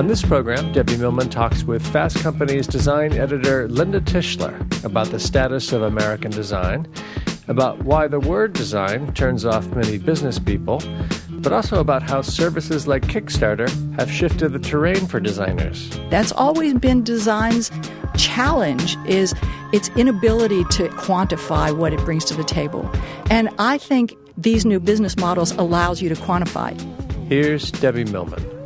On this program, Debbie Millman talks with Fast Company's design editor Linda Tischler about the status of American design, about why the word design turns off many business people, but also about how services like Kickstarter have shifted the terrain for designers. That's always been design's challenge is its inability to quantify what it brings to the table. And I think these new business models allows you to quantify. Here's Debbie Millman.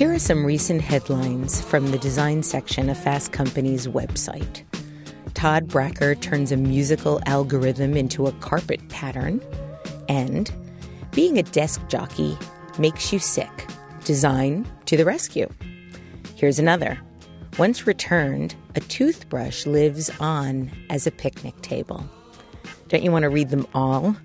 Here are some recent headlines from the design section of Fast Company's website. Todd Bracher turns a musical algorithm into a carpet pattern, and being a desk jockey makes you sick. Design to the rescue. Here's another. Once returned, a toothbrush lives on as a picnic table. Don't you want to read them all?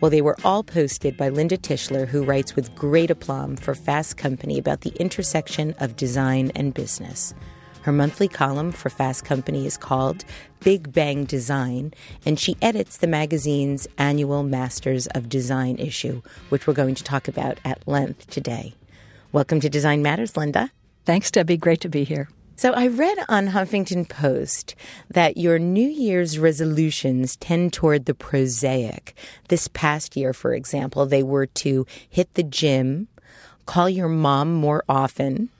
Well, they were all posted by Linda Tischler, who writes with great aplomb for Fast Company about the intersection of design and business. Her monthly column for Fast Company is called Big Bang Design, and she edits the magazine's annual Masters of Design issue, which we're going to talk about at length today. Welcome to Design Matters, Linda. Thanks, Debbie. Great to be here. So I read on Huffington Post that your New Year's resolutions tend toward the prosaic. This past year, for example, they were to hit the gym, call your mom more often,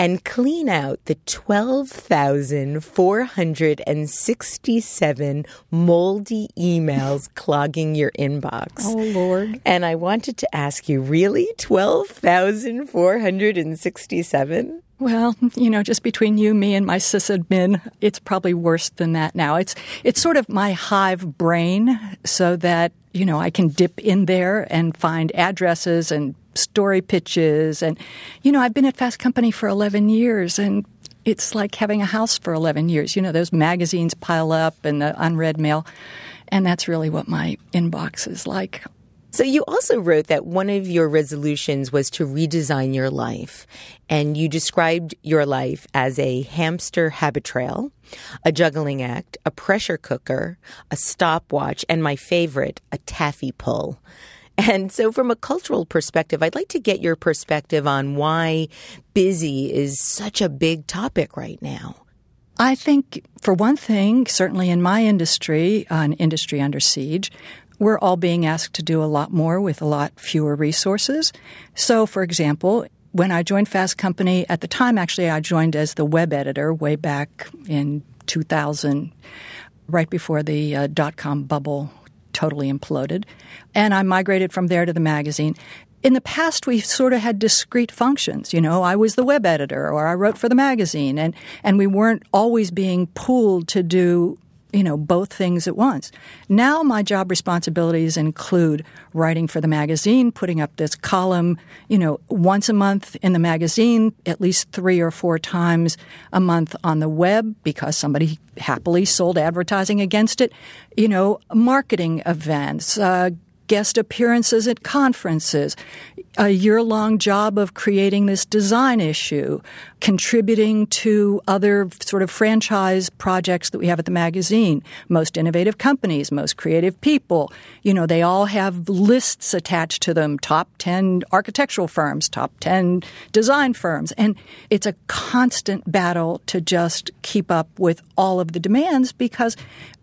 and clean out the 12,467 moldy emails clogging your inbox. Oh, Lord. And I wanted to ask you, really? 12,467? Well, you know, just between you, me, and my sysadmin, it's probably worse than that now. It's it's sort of my hive brain, so that you know I can dip in there and find addresses and story pitches, and you know I've been at Fast Company for eleven years, and it's like having a house for eleven years. You know, those magazines pile up and the unread mail, and that's really what my inbox is like. So you also wrote that one of your resolutions was to redesign your life. And you described your life as a hamster Habitrail, a juggling act, a pressure cooker, a stopwatch, and my favorite, a taffy pull. And so, from a cultural perspective, I'd like to get your perspective on why busy is such a big topic right now. I think, for one thing, certainly in my industry, uh, an industry under siege, we're all being asked to do a lot more with a lot fewer resources. So, for example, when I joined Fast Company, at the time, actually, I joined as the web editor way back in 2000, right before the uh, dot com bubble totally imploded. And I migrated from there to the magazine. In the past, we sort of had discrete functions. You know, I was the web editor or I wrote for the magazine, and, and we weren't always being pulled to do you know, both things at once. Now my job responsibilities include writing for the magazine, putting up this column, you know, once a month in the magazine, at least three or four times a month on the web because somebody happily sold advertising against it, you know, marketing events, uh, guest appearances at conferences, a year long job of creating this design issue, contributing to other sort of franchise projects that we have at the magazine, most innovative companies, most creative people. You know, they all have lists attached to them top 10 architectural firms, top 10 design firms. And it's a constant battle to just keep up with all of the demands because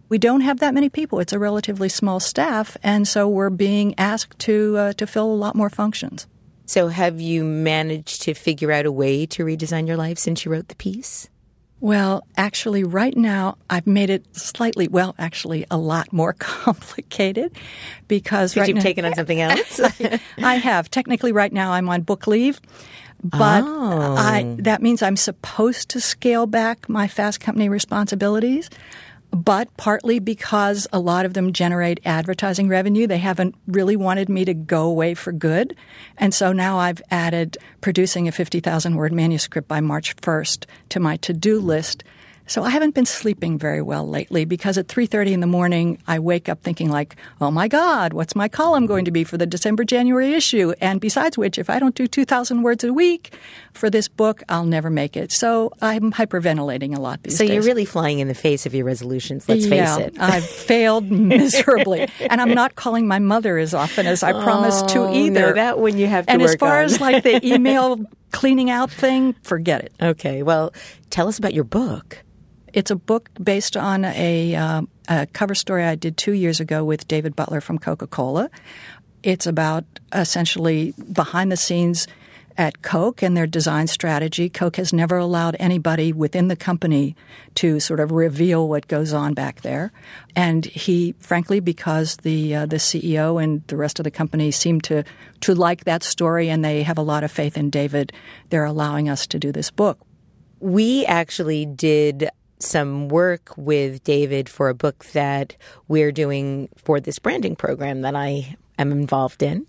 we don't have that many people. It's a relatively small staff, and so we're being asked to uh, to fill a lot more functions. So, have you managed to figure out a way to redesign your life since you wrote the piece? Well, actually, right now I've made it slightly, well, actually, a lot more complicated because right you've now, taken on something else. I have. Technically, right now I'm on book leave, but oh. I, that means I'm supposed to scale back my fast company responsibilities but partly because a lot of them generate advertising revenue. They haven't really wanted me to go away for good. And so now I've added producing a 50,000 word manuscript by March 1st to my to do list so I haven't been sleeping very well lately because at 3:30 in the morning I wake up thinking like, "Oh my god, what's my column going to be for the December January issue?" And besides which, if I don't do 2000 words a week for this book, I'll never make it. So I'm hyperventilating a lot these so days. So you're really flying in the face of your resolutions, let's yeah, face it. I've failed miserably. and I'm not calling my mother as often as I promised to Oh, either. No, that one you have to And as far on. as like the email cleaning out thing, forget it. Okay, well, tell us about your book. It's a book based on a, uh, a, cover story I did two years ago with David Butler from Coca Cola. It's about essentially behind the scenes at Coke and their design strategy. Coke has never allowed anybody within the company to sort of reveal what goes on back there. And he, frankly, because the uh, the CEO and the rest of the company seem to to like that story and they have a lot of faith in David, they're allowing us to do this book. We actually did some work with David for a book that we're doing for this branding program that I am involved in.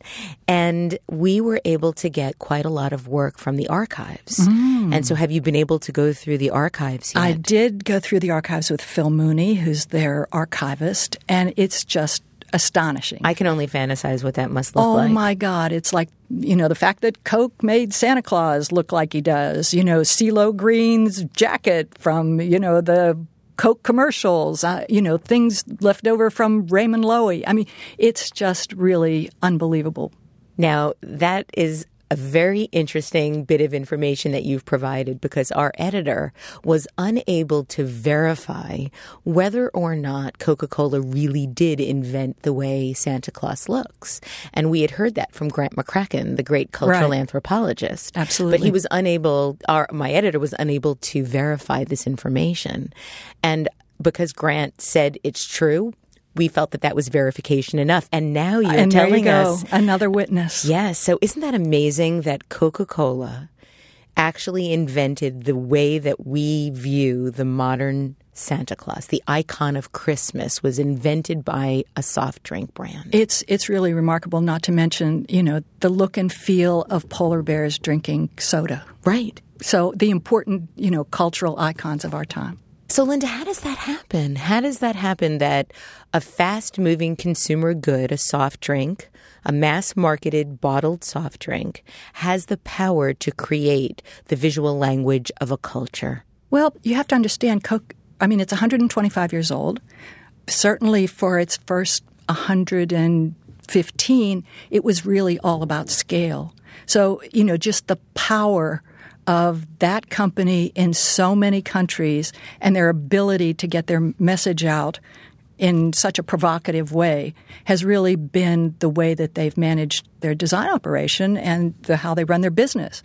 And we were able to get quite a lot of work from the archives. Mm. And so, have you been able to go through the archives yet? I did go through the archives with Phil Mooney, who's their archivist, and it's just astonishing. I can only fantasize what that must look oh like. Oh my God. It's like, you know, the fact that Coke made Santa Claus look like he does, you know, CeeLo Green's jacket from, you know, the Coke commercials, uh, you know, things left over from Raymond Loewy. I mean, it's just really unbelievable. Now, that is a very interesting bit of information that you've provided because our editor was unable to verify whether or not Coca Cola really did invent the way Santa Claus looks. And we had heard that from Grant McCracken, the great cultural right. anthropologist. Absolutely. But he was unable, our, my editor was unable to verify this information. And because Grant said it's true, we felt that that was verification enough. And now you're and telling you us another witness. Yes. So isn't that amazing that Coca Cola actually invented the way that we view the modern Santa Claus? The icon of Christmas was invented by a soft drink brand. It's it's really remarkable. Not to mention, you know, the look and feel of polar bears drinking soda. Right. So the important, you know, cultural icons of our time. So, Linda, how does that happen? How does that happen that a fast moving consumer good, a soft drink, a mass marketed bottled soft drink, has the power to create the visual language of a culture? Well, you have to understand Coke, I mean, it's 125 years old. Certainly for its first 115, it was really all about scale. So, you know, just the power of that company in so many countries and their ability to get their message out in such a provocative way has really been the way that they've managed their design operation and the, how they run their business.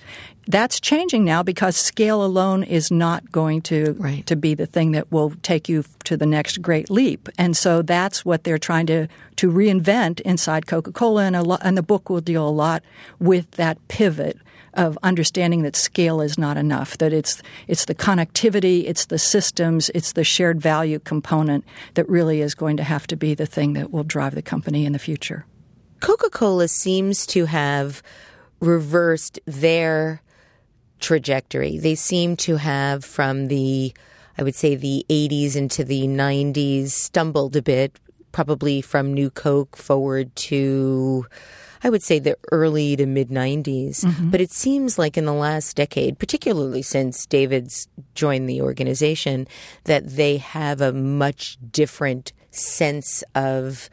That's changing now because scale alone is not going to right. to be the thing that will take you to the next great leap. And so that's what they're trying to to reinvent inside Coca-Cola and lo- and the book will deal a lot with that pivot of understanding that scale is not enough, that it's it's the connectivity, it's the systems, it's the shared value component that really is going to have to be the thing that will drive the company in the future. Coca-Cola seems to have reversed their trajectory. They seem to have from the I would say the 80s into the 90s stumbled a bit probably from New Coke forward to I would say the early to mid 90s. Mm-hmm. But it seems like in the last decade, particularly since David's joined the organization, that they have a much different sense of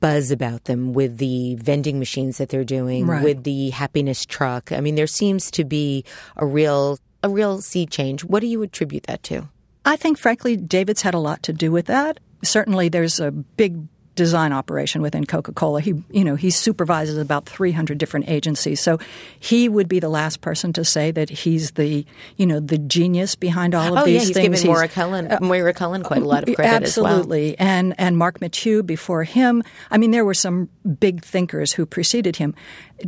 buzz about them with the vending machines that they're doing, right. with the happiness truck. I mean, there seems to be a real a real sea change. What do you attribute that to? I think, frankly, David's had a lot to do with that. Certainly, there's a big design operation within Coca-Cola. He, you know, he supervises about 300 different agencies. So he would be the last person to say that he's the, you know, the genius behind all of oh, these yeah, he's things. Given Moira Cullen, uh, Moira Cullen quite a lot of credit absolutely. as well. And and Mark Mathieu before him. I mean, there were some big thinkers who preceded him.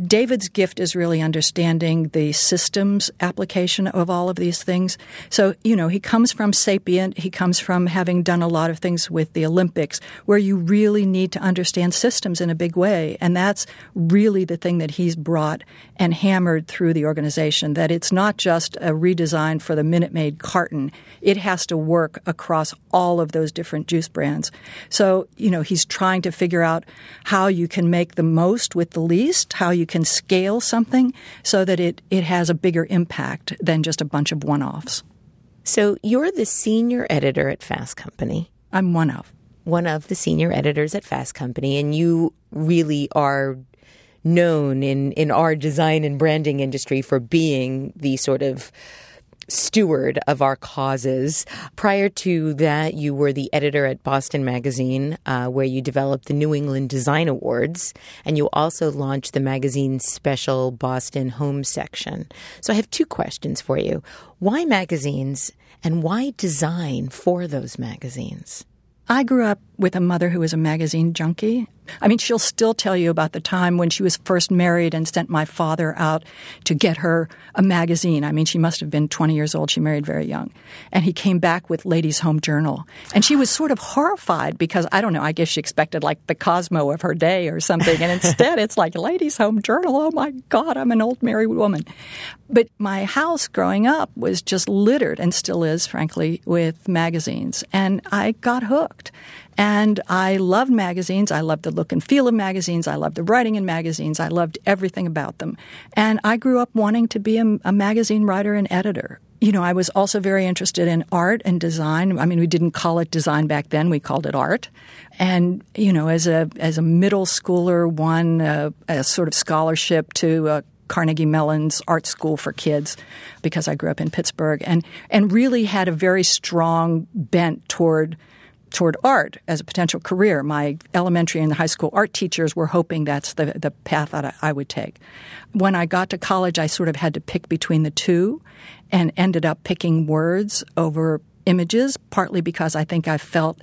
David's gift is really understanding the systems application of all of these things. So, you know, he comes from Sapient, he comes from having done a lot of things with the Olympics where you really need to understand systems in a big way. And that's really the thing that he's brought and hammered through the organization that it's not just a redesign for the Minute Maid carton. It has to work across all of those different juice brands. So, you know, he's trying to figure out how you can make the most with the least, how you you can scale something so that it, it has a bigger impact than just a bunch of one offs. So you're the senior editor at Fast Company. I'm one of. One of the senior editors at Fast Company, and you really are known in, in our design and branding industry for being the sort of steward of our causes. Prior to that, you were the editor at Boston Magazine, uh, where you developed the New England Design Awards, and you also launched the magazine's special Boston Home section. So I have two questions for you. Why magazines, and why design for those magazines? I grew up with a mother who was a magazine junkie. I mean, she'll still tell you about the time when she was first married and sent my father out to get her a magazine. I mean, she must have been 20 years old. She married very young. And he came back with Ladies' Home Journal. And she was sort of horrified because, I don't know, I guess she expected like the Cosmo of her day or something. And instead, it's like Ladies' Home Journal. Oh my God, I'm an old married woman. But my house growing up was just littered and still is, frankly, with magazines. And I got hooked. And I loved magazines. I loved the look and feel of magazines. I loved the writing in magazines. I loved everything about them. And I grew up wanting to be a, a magazine writer and editor you know, I was also very interested in art and design. I mean, we didn't call it design back then; we called it art. And you know, as a as a middle schooler, won a, a sort of scholarship to uh, Carnegie Mellon's art school for kids because I grew up in Pittsburgh, and and really had a very strong bent toward toward art as a potential career. My elementary and high school art teachers were hoping that's the, the path that I would take. When I got to college, I sort of had to pick between the two and ended up picking words over images, partly because I think I felt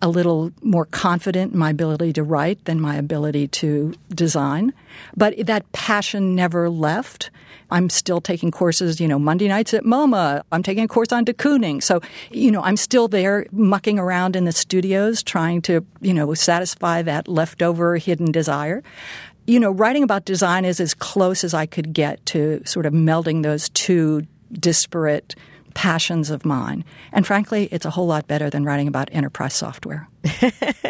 a little more confident in my ability to write than my ability to design. But that passion never left. I'm still taking courses, you know, Monday nights at MoMA. I'm taking a course on de Kooning. So, you know, I'm still there mucking around in the studios trying to, you know, satisfy that leftover hidden desire you know, writing about design is as close as I could get to sort of melding those two disparate passions of mine. And frankly, it's a whole lot better than writing about enterprise software.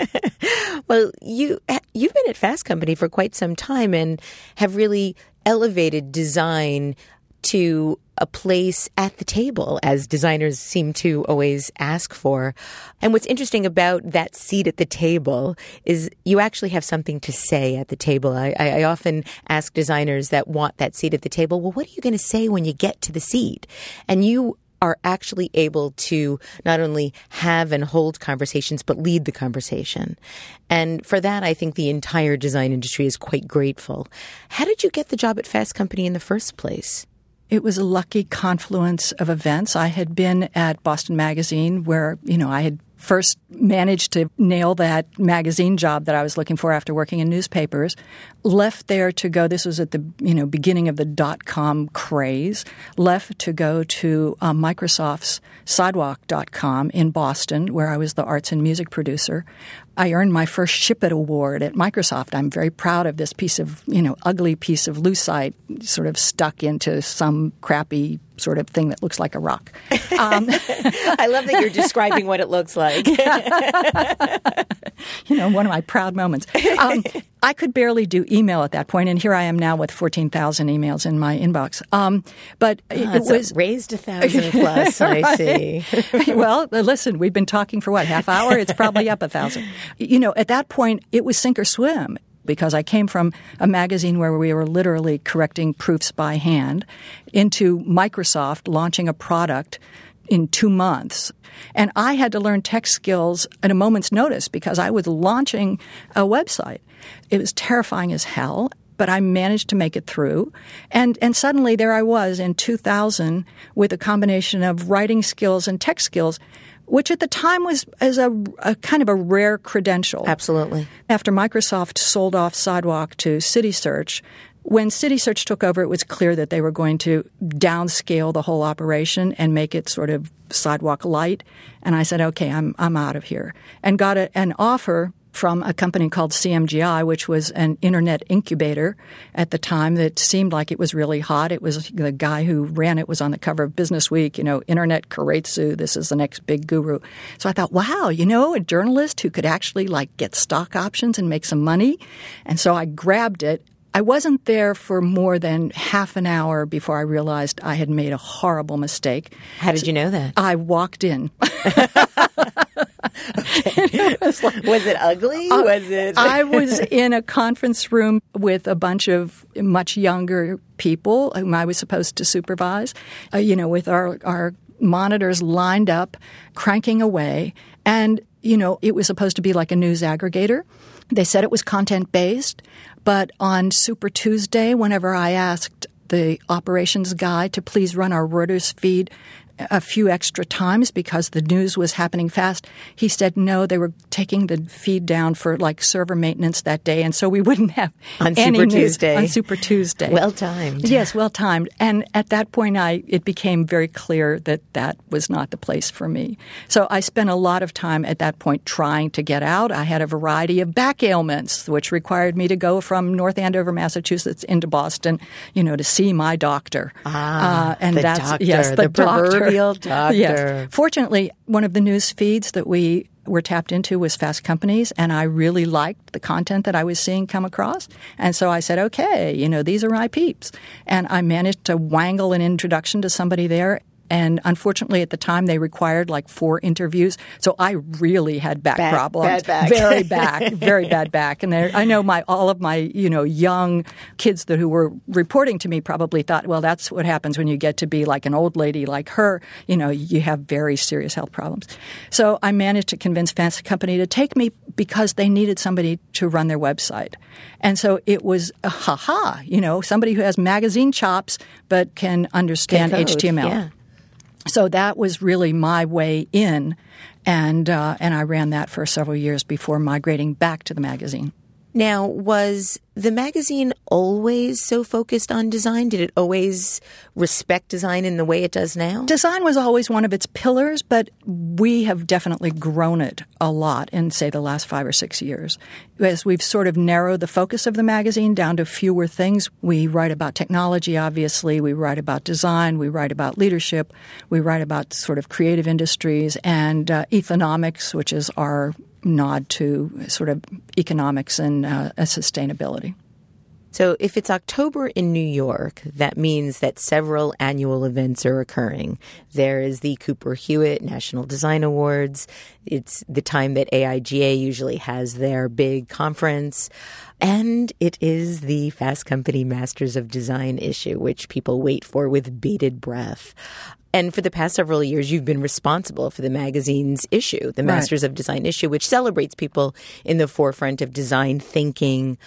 well, you you've been at Fast Company for quite some time and have really elevated design to a place at the table, as designers seem to always ask for. And what's interesting about that seat at the table is you actually have something to say at the table. I, I often ask designers that want that seat at the table, well, what are you going to say when you get to the seat? And you are actually able to not only have and hold conversations, but lead the conversation. And for that, I think the entire design industry is quite grateful. How did you get the job at Fast Company in the first place? It was a lucky confluence of events. I had been at Boston Magazine where, you know, I had first managed to nail that magazine job that I was looking for after working in newspapers. Left there to go. This was at the you know beginning of the dot com craze. Left to go to uh, Microsoft's Sidewalk.com in Boston, where I was the arts and music producer. I earned my first Ship It award at Microsoft. I'm very proud of this piece of, you know, ugly piece of lucite sort of stuck into some crappy sort of thing that looks like a rock. Um, I love that you're describing what it looks like. you know, one of my proud moments. Um, I could barely do email at that point, and here I am now with 14,000 emails in my inbox. Um, but oh, it, was raised a thousand plus, I see. well, listen, we've been talking for what, half hour? It's probably up a thousand. You know, at that point, it was sink or swim because I came from a magazine where we were literally correcting proofs by hand into Microsoft launching a product in two months. And I had to learn tech skills at a moment's notice because I was launching a website. It was terrifying as hell, but I managed to make it through. And, and suddenly there I was in 2000 with a combination of writing skills and tech skills which at the time was as a, a, kind of a rare credential. Absolutely. After Microsoft sold off Sidewalk to CitySearch, when CitySearch took over, it was clear that they were going to downscale the whole operation and make it sort of Sidewalk light. And I said, okay, I'm, I'm out of here. And got a, an offer from a company called CMGI, which was an internet incubator at the time that seemed like it was really hot. It was the guy who ran it was on the cover of Business Week, you know, Internet Keiretsu, this is the next big guru. So I thought, wow, you know, a journalist who could actually like get stock options and make some money. And so I grabbed it. I wasn't there for more than half an hour before I realized I had made a horrible mistake. How did you know that? I walked in. was, like, was, it ugly? Uh, was it? I was in a conference room with a bunch of much younger people whom I was supposed to supervise, uh, you know, with our, our monitors lined up, cranking away. And, you know, it was supposed to be like a news aggregator. They said it was content based, but on Super Tuesday, whenever I asked the operations guy to please run our Reuters feed a few extra times because the news was happening fast. He said no, they were taking the feed down for like server maintenance that day, and so we wouldn't have on any Super news Tuesday. on Super Tuesday. Well timed. Yes, well timed. And at that point, I it became very clear that that was not the place for me. So I spent a lot of time at that point trying to get out. I had a variety of back ailments, which required me to go from North Andover, Massachusetts, into Boston, you know, to see my doctor. Ah, uh, and the that's doctor, yes, the, the doctor proverbial doctor. Yes. Fortunately, one of the news feeds that we were tapped into was Fast Companies, and I really liked the content that I was seeing come across. And so I said, okay, you know, these are my peeps. And I managed to wangle an introduction to somebody there and unfortunately, at the time, they required like four interviews. So I really had back problems. Bad back. Very back. very bad back. And I know my all of my you know young kids that who were reporting to me probably thought, well, that's what happens when you get to be like an old lady like her. You know, you have very serious health problems. So I managed to convince Fast Company to take me because they needed somebody to run their website. And so it was a ha ha. You know, somebody who has magazine chops but can understand HTML. Yeah. So that was really my way in, and uh, and I ran that for several years before migrating back to the magazine. Now, was the magazine always so focused on design? Did it always respect design in the way it does now? Design was always one of its pillars, but we have definitely grown it a lot in, say, the last five or six years. As we've sort of narrowed the focus of the magazine down to fewer things, we write about technology, obviously, we write about design, we write about leadership, we write about sort of creative industries and uh, ethonomics, which is our nod to sort of economics and uh, sustainability. So, if it's October in New York, that means that several annual events are occurring. There is the Cooper Hewitt National Design Awards. It's the time that AIGA usually has their big conference. And it is the Fast Company Masters of Design issue, which people wait for with bated breath. And for the past several years, you've been responsible for the magazine's issue, the Masters right. of Design issue, which celebrates people in the forefront of design thinking.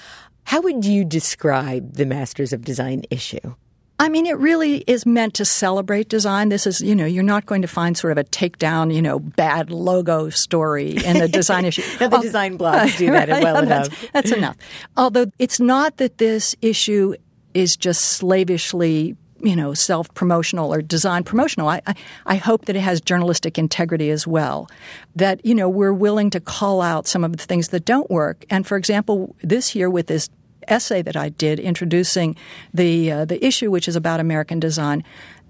How would you describe the Masters of Design issue? I mean, it really is meant to celebrate design. This is, you know, you're not going to find sort of a takedown, you know, bad logo story in the design issue. now, the design blogs do that well enough. That's, that's enough. Although it's not that this issue is just slavishly you know, self promotional or design promotional. I, I, I, hope that it has journalistic integrity as well. That, you know, we're willing to call out some of the things that don't work. And for example, this year with this essay that I did introducing the, uh, the issue, which is about American design,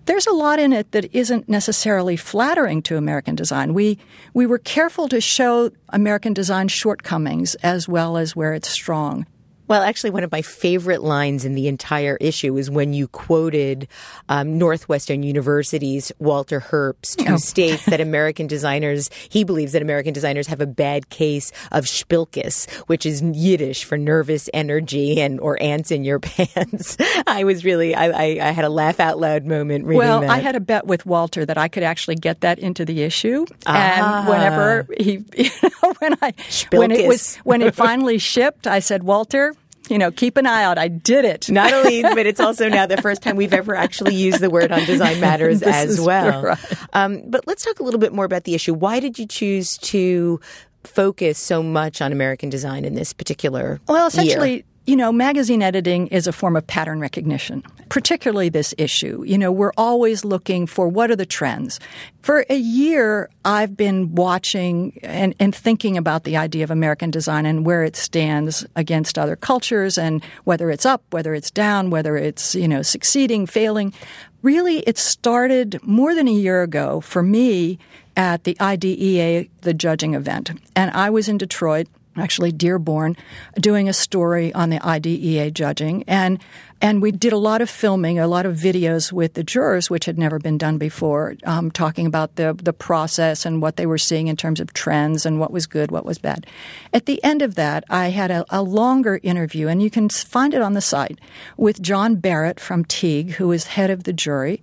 there's a lot in it that isn't necessarily flattering to American design. We we were careful to show American design shortcomings as well as where it's strong. Well, actually, one of my favorite lines in the entire issue is when you quoted um, Northwestern University's Walter Herbst, who oh. states that American designers, he believes that American designers have a bad case of spilkes, which is Yiddish for nervous energy and or ants in your pants. I was really, I, I, I, had a laugh out loud moment reading well, that. I had a bet with Walter that I could actually get that into the issue, ah. and whenever he, you know, when I when it was when it finally shipped, I said, Walter you know, keep an eye out. I did it. Not only, but it's also now the first time we've ever actually used the word on Design Matters as well. Right. Um, but let's talk a little bit more about the issue. Why did you choose to focus so much on American design in this particular Well, essentially, year? You know, magazine editing is a form of pattern recognition, particularly this issue. You know, we're always looking for what are the trends. For a year, I've been watching and, and thinking about the idea of American design and where it stands against other cultures and whether it's up, whether it's down, whether it's, you know, succeeding, failing. Really, it started more than a year ago for me at the IDEA, the judging event. And I was in Detroit actually Dearborn, doing a story on the IDEA judging, and and we did a lot of filming, a lot of videos with the jurors, which had never been done before, um, talking about the the process and what they were seeing in terms of trends and what was good, what was bad. At the end of that, I had a, a longer interview, and you can find it on the site with John Barratt from Teague, who is head of the jury,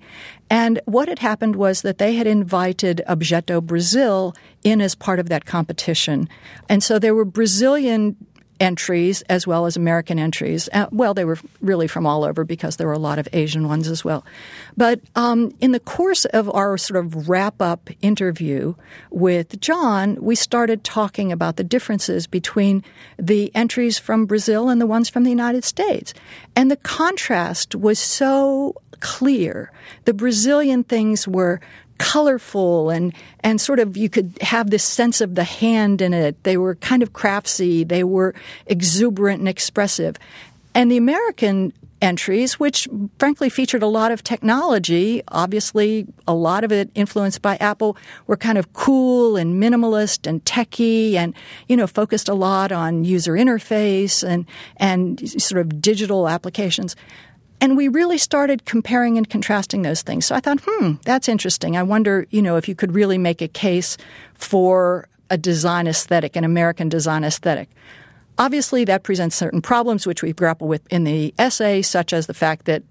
and what had happened was that they had invited Objeto Brazil in as part of that competition. And so there were Brazilian entries as well as American entries. Uh, well, they were really from all over because there were a lot of Asian ones as well. But um, in the course of our sort of wrap up interview with John, we started talking about the differences between the entries from Brazil and the ones from the United States. And the contrast was so clear. The Brazilian things were colorful and and sort of you could have this sense of the hand in it. They were kind of craftsy. They were exuberant and expressive. And the American entries, which frankly featured a lot of technology, obviously a lot of it influenced by Apple, were kind of cool and minimalist and techy and, you know, focused a lot on user interface and, and sort of digital applications. And we really started comparing and contrasting those things. So I thought, hmm, that's interesting. I wonder, you know, if you could really make a case for a design aesthetic, an American design aesthetic. Obviously, that presents certain problems which we've grappled with in the essay, such as the fact that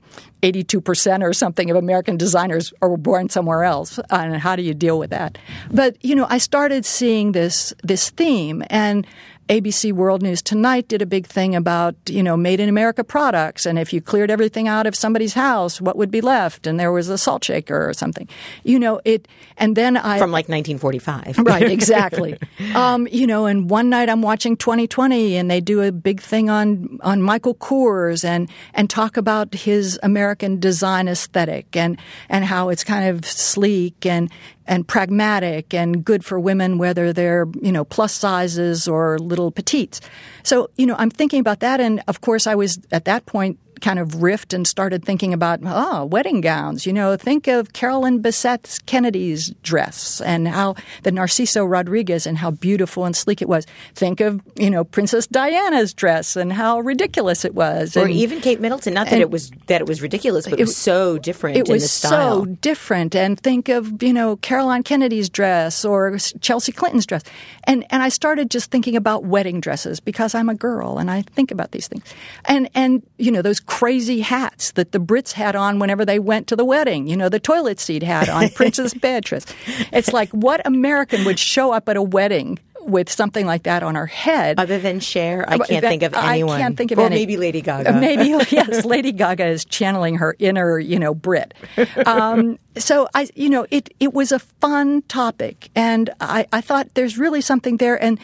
82% or something of American designers are born somewhere else. And how do you deal with that? But, you know, I started seeing this, this theme and ABC World News Tonight did a big thing about, you know, made in America products. And if you cleared everything out of somebody's house, what would be left? And there was a salt shaker or something. You know, it, and then I. From like 1945. Right, exactly. um, you know, and one night I'm watching 2020 and they do a big thing on, on Michael Kors and, and talk about his American design aesthetic and, and how it's kind of sleek and, and pragmatic and good for women, whether they're, you know, plus sizes or little petites. So, you know, I'm thinking about that. And of course, I was at that point kind of riffed and started thinking about, oh, wedding gowns. You know, think of Carolyn Bessette's Kennedy's dress and how the Narciso Rodriguez and how beautiful and sleek it was. Think of, you know, Princess Diana's dress and how ridiculous it was. Or and, even Kate Middleton. Not that it was that it was ridiculous, but it, it was so different it was so different. And think of, you know, Caroline Kennedy's dress or Chelsea Clinton's dress. And and I started just thinking about wedding dresses because I'm a girl and I think about these things. And and you know, those crazy hats that the Brits had on whenever they went to the wedding. You know, the toilet seat hat on Princess Beatrice. It's like what American would show up at a wedding with something like that on her head. Other than Cher, I can't that, think of anyone. I can't think of or any. maybe Lady Gaga. Maybe yes, Lady Gaga is channeling her inner, you know, Brit. Um, so I, you know, it it was a fun topic, and I, I thought there's really something there. And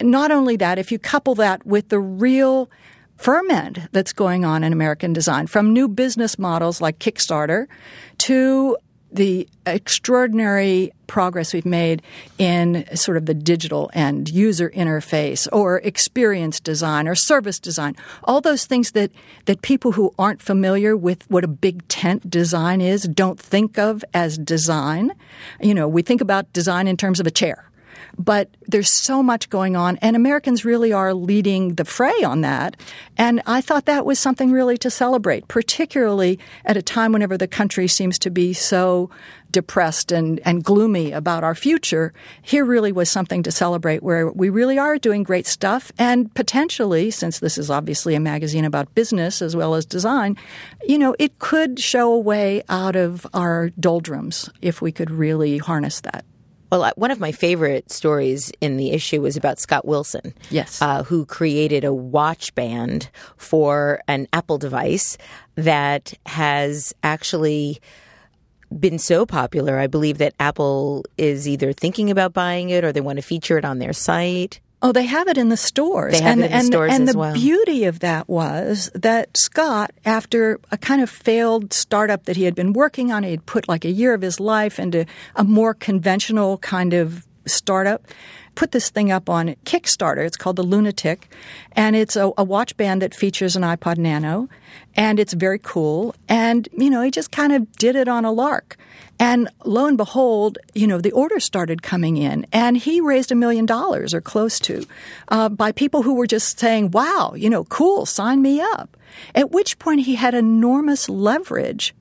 not only that, if you couple that with the real ferment that's going on in American design, from new business models like Kickstarter to the extraordinary progress we've made in sort of the digital end, user interface or experience design or service design, all those things that, that people who aren't familiar with what a big tent design is don't think of as design. You know, we think about design in terms of a chair but there's so much going on, and Americans really are leading the fray on that. And I thought that was something really to celebrate, particularly at a time whenever the country seems to be so depressed and, and gloomy about our future. Here really was something to celebrate where we really are doing great stuff, and potentially, since this is obviously a magazine about business as well as design, you know, it could show a way out of our doldrums if we could really harness that. Well, one of my favorite stories in the issue was about Scott Wilson. Yes. Uh, who created a watch band for an Apple device that has actually been so popular, I believe that Apple is either thinking about buying it or they want to feature it on their site. Oh, they have it in the stores. They have and, it in the and, stores and as the well. beauty of that was that Scott, after a kind of failed startup that he had been working on, he had put like a year of his life into a more conventional kind of startup put this thing up on Kickstarter. It's called the LunaTik, and it's a, a, watch band that features an iPod Nano, and it's very cool. And you know, he just kind of did it on a lark. And lo and behold, you know, the orders started coming in, and he raised a million dollars or close to uh, by people who were just saying, "Wow, you know, cool, sign me up." At which point, he had enormous leverage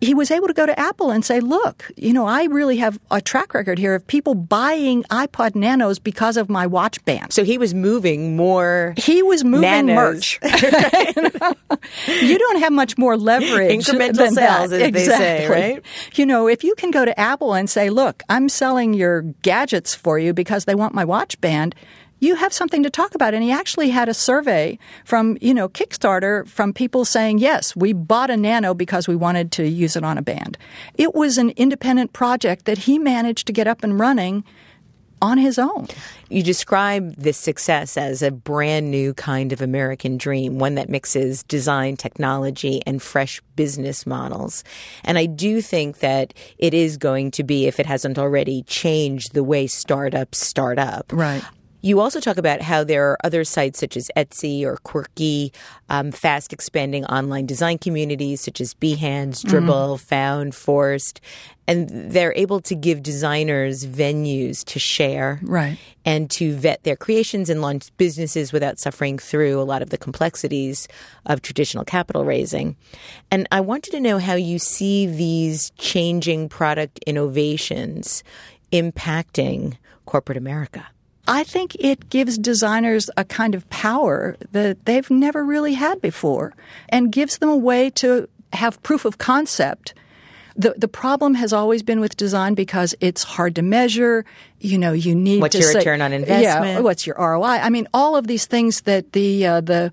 he was able to go to Apple and say, look, you know, I really have a track record here of people buying iPod Nanos because of my watch band. So he was moving more. He was moving nanos. merch. you don't have much more leverage. Incremental sales, that. as exactly. they say, right? You know, if you can go to Apple and say, look, I'm selling your gadgets for you because they want my watch band, you have something to talk about. And he actually had a survey from, you know, Kickstarter from people saying, yes, we bought a Nano because we wanted to use it on a band. It was an independent project that he managed to get up and running on his own. You describe this success as a brand new kind of American dream, one that mixes design, technology, and fresh business models. And I do think that it is going to be, if it hasn't already, changed the way startups start up. Right. You also talk about how there are other sites such as Etsy or Quirky, um, fast expanding online design communities such as Behance, Dribbble, mm-hmm. Found, Forrst, and they're able to give designers venues to share right. and to vet their creations and launch businesses without suffering through a lot of the complexities of traditional capital raising. And I wanted to know how you see these changing product innovations impacting corporate America. I think it gives designers a kind of power that they've never really had before and gives them a way to have proof of concept. The, the problem has always been with design because it's hard to measure. You know, you need what's your say, return on investment? Yeah, what's your ROI? I mean, all of these things that the uh, the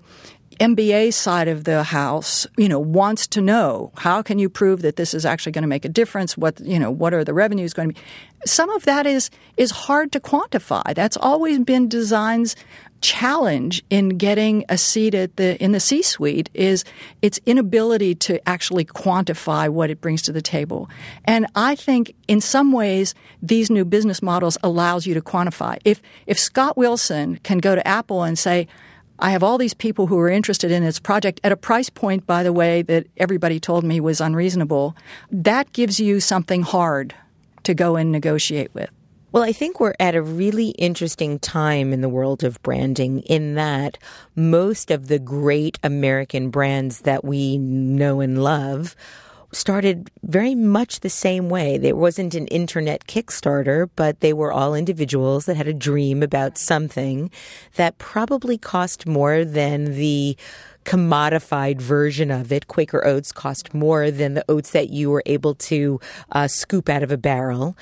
MBA side of the house, you know, wants to know how can you prove that this is actually going to make a difference? What you know, what are the revenues going to be? Some of that is is hard to quantify. That's always been design's challenge in getting a seat at the in the C-suite is its inability to actually quantify what it brings to the table. And I think in some ways these new business models allows you to quantify. If if Scott Wilson can go to Apple and say I have all these people who are interested in this project at a price point, by the way, that everybody told me was unreasonable. That gives you something hard to go and negotiate with. Well, I think we're at a really interesting time in the world of branding in that most of the great American brands that we know and love started very much the same way. There wasn't an internet Kickstarter, but they were all individuals that had a dream about something that probably cost more than the commodified version of it. Quaker oats cost more than the oats that you were able to uh, scoop out of a barrel.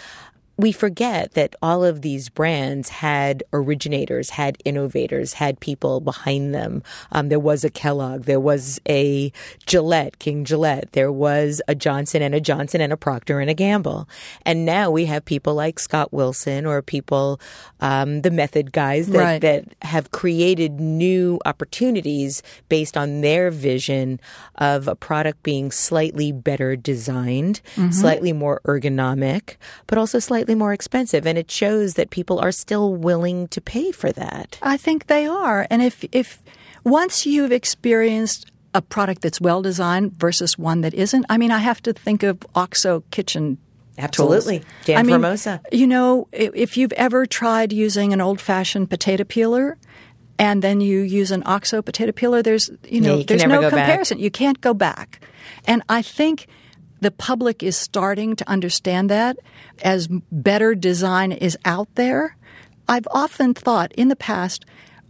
We forget that all of these brands had originators, had innovators, had people behind them. Um, there was a Kellogg, there was a Gillette, King Gillette, there was a Johnson and a Johnson and a Procter and a Gamble, and now we have people like Scott Wilson or people, um, the Method guys that, Right. that have created new opportunities based on their vision of a product being slightly better designed, slightly more ergonomic, but also slightly more expensive. And it shows that people are still willing to pay for that. I think they are. And if if once you've experienced a product that's well designed versus one that isn't, I mean, I have to think of OXO kitchen. Absolutely. Dan I mean, Formosa. You know, if you've ever tried using an old fashioned potato peeler and then you use an OXO potato peeler, there's you know, you there's no go back. comparison. You can't go back. And I think the public is starting to understand that as better design is out there. I've often thought in the past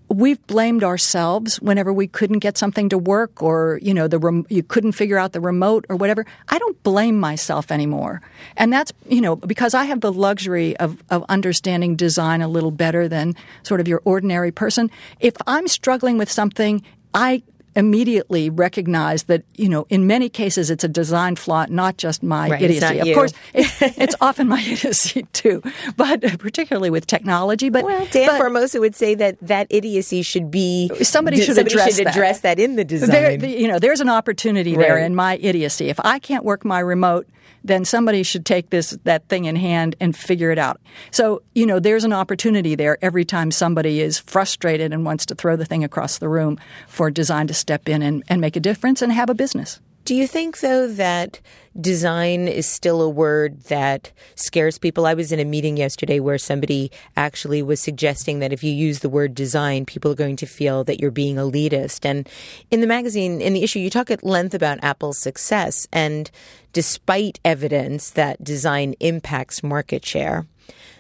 we've blamed ourselves whenever we couldn't get something to work or you know the rem- you couldn't figure out the remote or whatever. I don't blame myself anymore. And that's you know because i have the luxury of, of understanding design a little better than sort of your ordinary person. If i'm struggling with something i immediately recognize that you know in many cases it's a design flaw not just my Right, idiocy of course it, it's often my idiocy too but particularly with technology but Well, Dan but- Formosa would say that that idiocy should be Somebody should somebody address should that. address that in the design. There, you know, there's an opportunity there in my idiocy. If I can't work my remote, then somebody should take this that thing in hand and figure it out. So, you know, there's an opportunity there every time somebody is frustrated and wants to throw the thing across the room for design to step in and, and make a difference and have a business. Do you think, though, that design is still a word that scares people? I was in a meeting yesterday where somebody actually was suggesting that if you use the word design, people are going to feel that you're being elitist. And in the magazine, in the issue, you talk at length about Apple's success. And despite evidence that design impacts market share,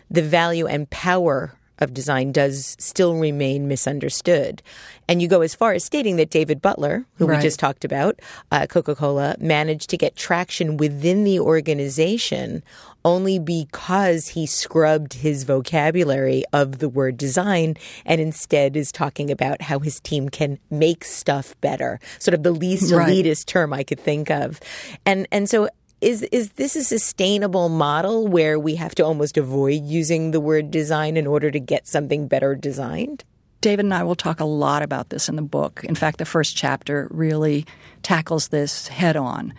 the value and power of design does still remain misunderstood. And you go as far as stating that David Butler, who Right. we just talked about, uh, Coca Cola, managed to get traction within the organization only because he scrubbed his vocabulary of the word design and instead is talking about how his team can make stuff better. Sort of the least Right. elitist term I could think of. And and so is is this a sustainable model where we have to almost avoid using the word design in order to get something better designed? David and I will talk a lot about this in the book. In fact, the first chapter really tackles this head on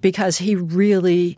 because he really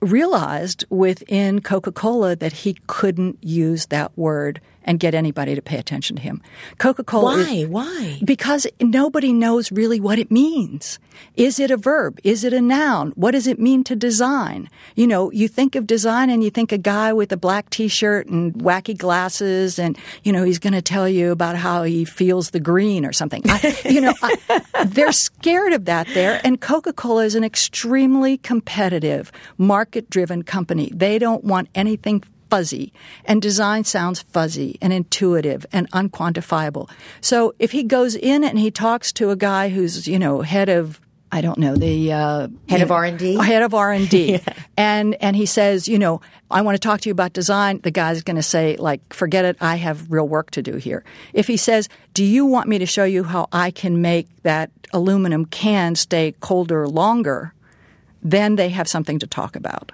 realized within Coca Cola that he couldn't use that word and get anybody to pay attention to him. Coca Cola. Why? Why? Because nobody knows really what it means. Is it a verb? Is it a noun? What does it mean to design? You know, you think of design and you think a guy with a black t-shirt and wacky glasses and, you know, he's going to tell you about how he feels the green or something. I, you know, I, they're scared of that there. And Coca-Cola is an extremely competitive, market-driven company. They don't want anything fuzzy and design sounds fuzzy and intuitive and unquantifiable. So if he goes in and he talks to a guy who's, you know, head of I don't know the uh, Head of R&D? Head of R and D, and and he says, you know, I want to talk to you about design. The guy's going to say, like, forget it. I have real work to do here. If he says, do you want me to show you how I can make that aluminum can stay colder longer? Then they have something to talk about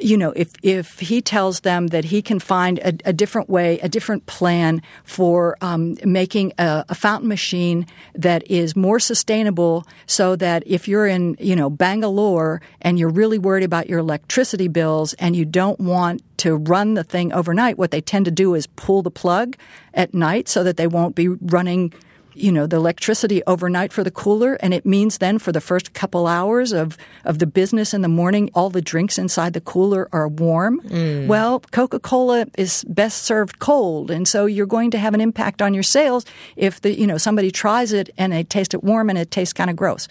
you know, if if he tells them that he can find a, a different way, a different plan for um, making a, a fountain machine that is more sustainable, so that if you're in you know Bangalore and you're really worried about your electricity bills and you don't want to run the thing overnight, what they tend to do is pull the plug at night so that they won't be running you know the electricity overnight for the cooler and it means then for the first couple hours of of the business in the morning all the drinks inside the cooler are warm. Mm. Well coca-cola is best served cold and so you're going to have an impact on your sales if the you know somebody tries it and they taste it warm and it tastes kind of gross.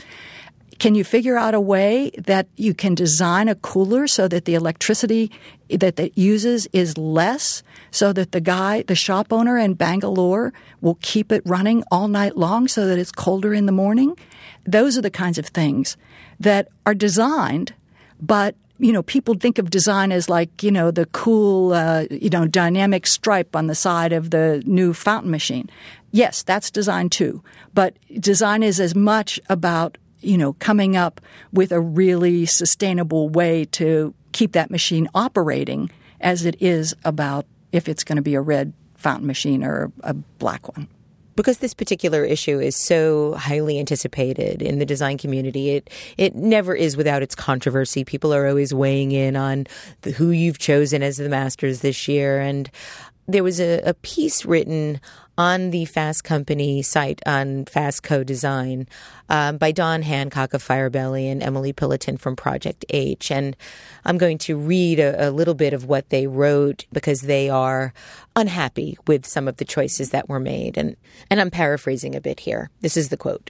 Can you figure out a way that you can design a cooler so that the electricity that it uses is less so that the guy, the shop owner in Bangalore will keep it running all night long so that it's colder in the morning? Those are the kinds of things that are designed, but you know, people think of design as like, you know, the cool, uh, you know, dynamic stripe on the side of the new fountain machine. Yes, that's design too. But design is as much about, you know, coming up with a really sustainable way to keep that machine operating as it is about if it's going to be a red fountain machine or a black one because this particular issue is so highly anticipated in the design community, it it never is without its controversy. People are always weighing in on the, who you've chosen as the masters this year, and there was a, a piece written on the Fast Company site on Fast Co Design um, by Dawn Hancock of Firebelly and Emily Pilloton from Project H. And I'm going to read a, a little bit of what they wrote because they are unhappy with some of the choices that were made. And, and I'm paraphrasing a bit here. This is the quote.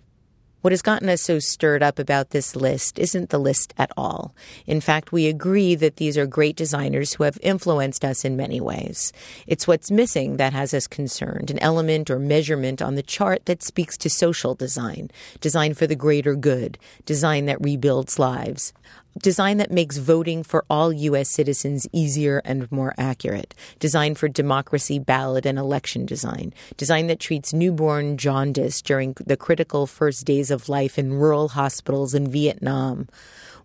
What has gotten us so stirred up about this list isn't the list at all. In fact, we agree that these are great designers who have influenced us in many ways. It's what's missing that has us concerned an element or measurement on the chart that speaks to social design, design for the greater good, design that rebuilds lives design that makes voting for all U.S. citizens easier and more accurate, design for democracy, ballot, and election design, design that treats newborn jaundice during the critical first days of life in rural hospitals in Vietnam.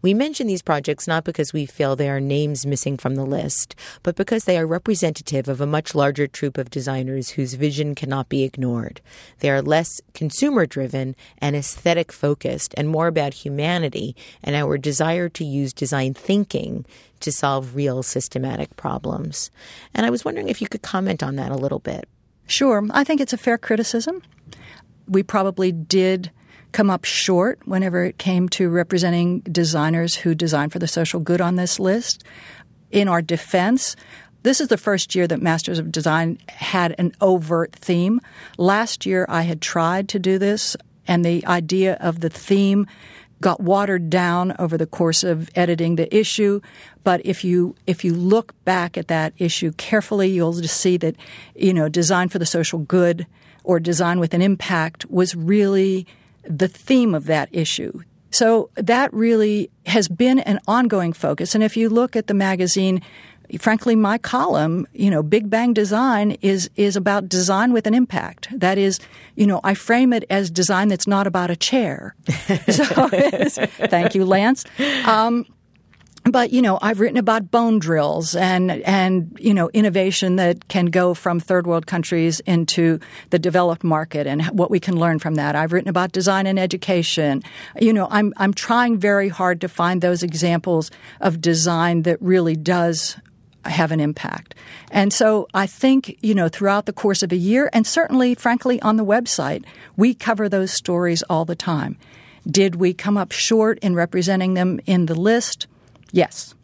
We mention these projects not because we feel they are names missing from the list, but because they are representative of a much larger troop of designers whose vision cannot be ignored. They are less consumer driven and aesthetic focused and more about humanity and our desire to use design thinking to solve real systematic problems. And I was wondering if you could comment on that a little bit. Sure. I think it's a fair criticism. We probably did come up short whenever it came to representing designers who design for the social good on this list. In our defense, this is the first year that Masters of Design had an overt theme. Last year, I had tried to do this, and the idea of the theme got watered down over the course of editing the issue. But if you if you look back at that issue carefully, you'll just see that you know design for the social good or design with an impact was really the theme of that issue. So that really has been an ongoing focus. And if you look at the magazine, frankly, my column, you know, Big Bang Design is is about design with an impact. That is, you know, I frame it as design that's not about a chair. so, thank you, Lance. Um, but you know i've written about bone drills and and you know innovation that can go from third world countries into the developed market and what we can learn from that i've written about design and education you know i'm i'm trying very hard to find those examples of design that really does have an impact. And so I think, you know, throughout the course of a year, and certainly, frankly, on the website, we cover those stories all the time. Did we come up short in representing them in the list? Yes.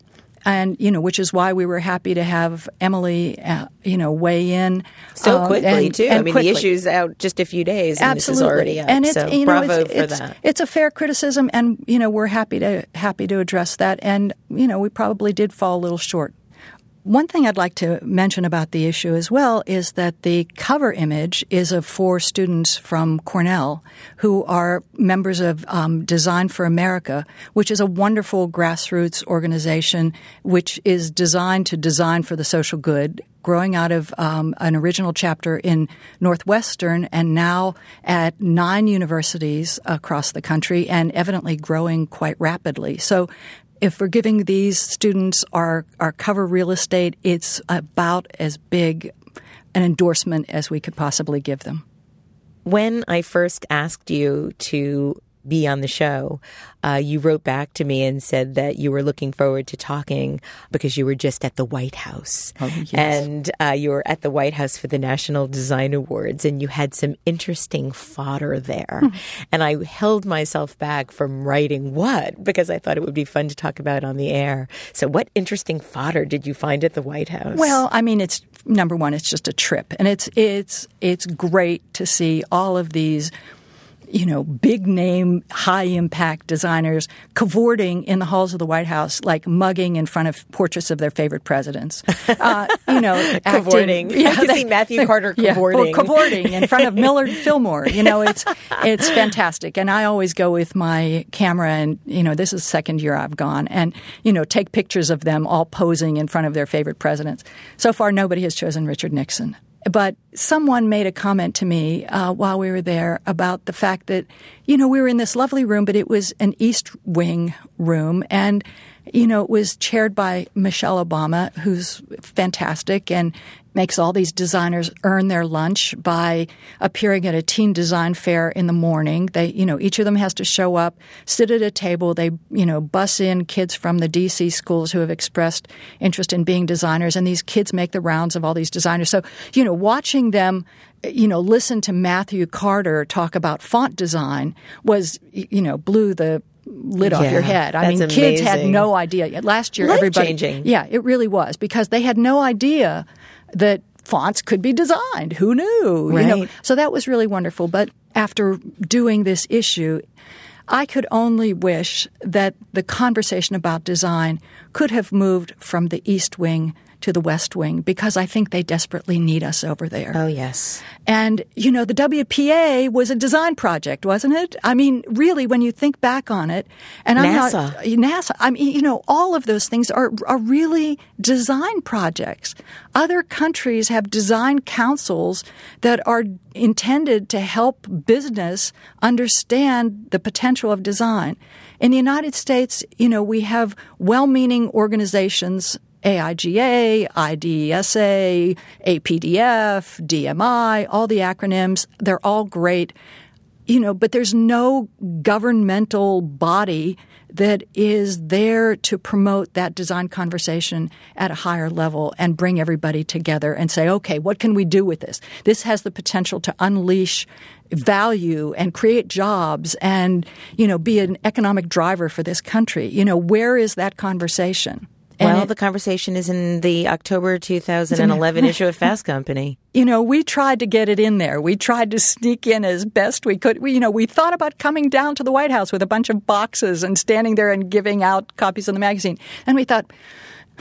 And, you know, which is why we were happy to have Emily, uh, you know, weigh in. So um, quickly, and, too. And I mean, quickly. the issue's out just a few days and Absolutely. this is already up. And it's, so you know, bravo it's, for it's, that. It's a fair criticism and, you know, we're happy to, happy to address that. And, you know, we probably did fall a little short. One thing I'd like to mention about the issue as well is that the cover image is of four students from Cornell who are members of um, Design for America, which is a wonderful grassroots organization which is designed to design for the social good growing out of um, an original chapter in Northwestern and now at nine universities across the country and evidently growing quite rapidly. So if we're giving these students our, our cover real estate, it's about as big an endorsement as we could possibly give them. When I first asked you to be on the show, uh, you wrote back to me and said that you were looking forward to talking because you were just at the White House. Oh, yes. And uh, you were at the White House for the National Design Awards and you had some interesting fodder there. Hmm. And I held myself back from writing what because I thought it would be fun to talk about on the air. So, what interesting fodder did you find at the White House? Well, I mean, it's number one, it's just a trip. And it's, it's, it's great to see all of these you know, big name, high impact designers cavorting in the halls of the White House, like mugging in front of portraits of their favorite presidents. Uh, you know, cavorting. Acting, yeah, I can they, see Matthew Carter cavorting. Yeah, cavorting in front of Millard Fillmore. You know, it's it's fantastic. And I always go with my camera, and you know, this is the second year I've gone, and you know, take pictures of them all posing in front of their favorite presidents. So far, nobody has chosen Richard Nixon. But someone made a comment to me uh, while we were there about the fact that, you know, we were in this lovely room, but it was an East Wing room. And you know, it was chaired by Michelle Obama, who's fantastic and makes all these designers earn their lunch by appearing at a teen design fair in the morning. They, you know, each of them has to show up, sit at a table. They, you know, bus in kids from the DC schools who have expressed interest in being designers, and these kids make the rounds of all these designers. So, you know, watching them you know, listen to Matthew Carter talk about font design was, you know, blew the lid yeah, off your head. I mean, amazing. kids had no idea. Last year, Life everybody. Changing. Yeah, it really was because they had no idea that fonts could be designed. Who knew? Right. You know, so that was really wonderful. But after doing this issue, I could only wish that the conversation about design could have moved from the East Wing to the West Wing because I think they desperately need us over there. Oh, yes. And, you know, the WPA was a design project, wasn't it? I mean, really, when you think back on it, and I'm NASA. not NASA. I mean, you know, all of those things are are really design projects. Other countries have design councils that are intended to help business understand the potential of design. In the United States, you know, we have well-meaning organizations AIGA, IDSA, APDF, DMI, all the acronyms, they're all great. You know, but there's no governmental body that is there to promote that design conversation at a higher level and bring everybody together and say, okay, what can we do with this? This has the potential to unleash value and create jobs and, you know, be an economic driver for this country. You know, where is that conversation? Well, it, the conversation is in the October 2011 issue of Fast Company. You know, we tried to get it in there. We tried to sneak in as best we could. We, you know, we thought about coming down to the White House with a bunch of boxes and standing there and giving out copies of the magazine. And we thought,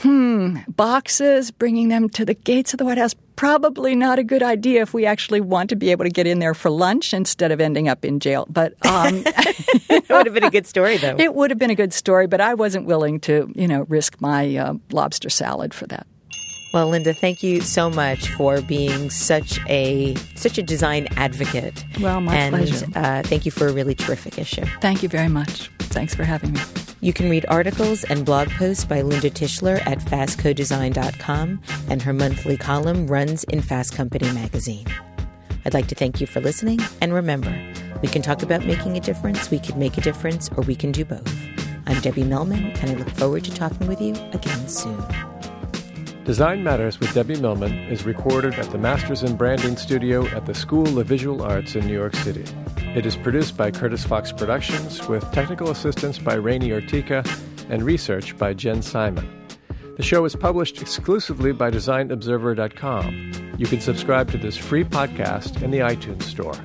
hmm, boxes, bringing them to the gates of the White House, probably not a good idea if we actually want to be able to get in there for lunch instead of ending up in jail. But um, it would have been a good story, though. It would have been a good story, but I wasn't willing to, you know, risk my uh, lobster salad for that. Well, Linda, thank you so much for being such a such a design advocate. Well, my and, pleasure. Uh, thank you for a really terrific issue. Thank you very much. Thanks for having me. You can read articles and blog posts by Linda Tischler at fastcodesign.com, and her monthly column runs in Fast Company magazine. I'd like to thank you for listening, and remember, we can talk about making a difference, we can make a difference, or we can do both. I'm Debbie Millman, and I look forward to talking with you again soon. Design Matters with Debbie Millman is recorded at the Masters in Branding Studio at the School of Visual Arts in New York City. It is produced by Curtis Fox Productions with technical assistance by Rainey Ortica and research by Jen Simon. The show is published exclusively by DesignObserver.com. You can subscribe to this free podcast in the iTunes Store.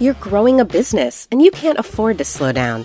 You're growing a business and you can't afford to slow down.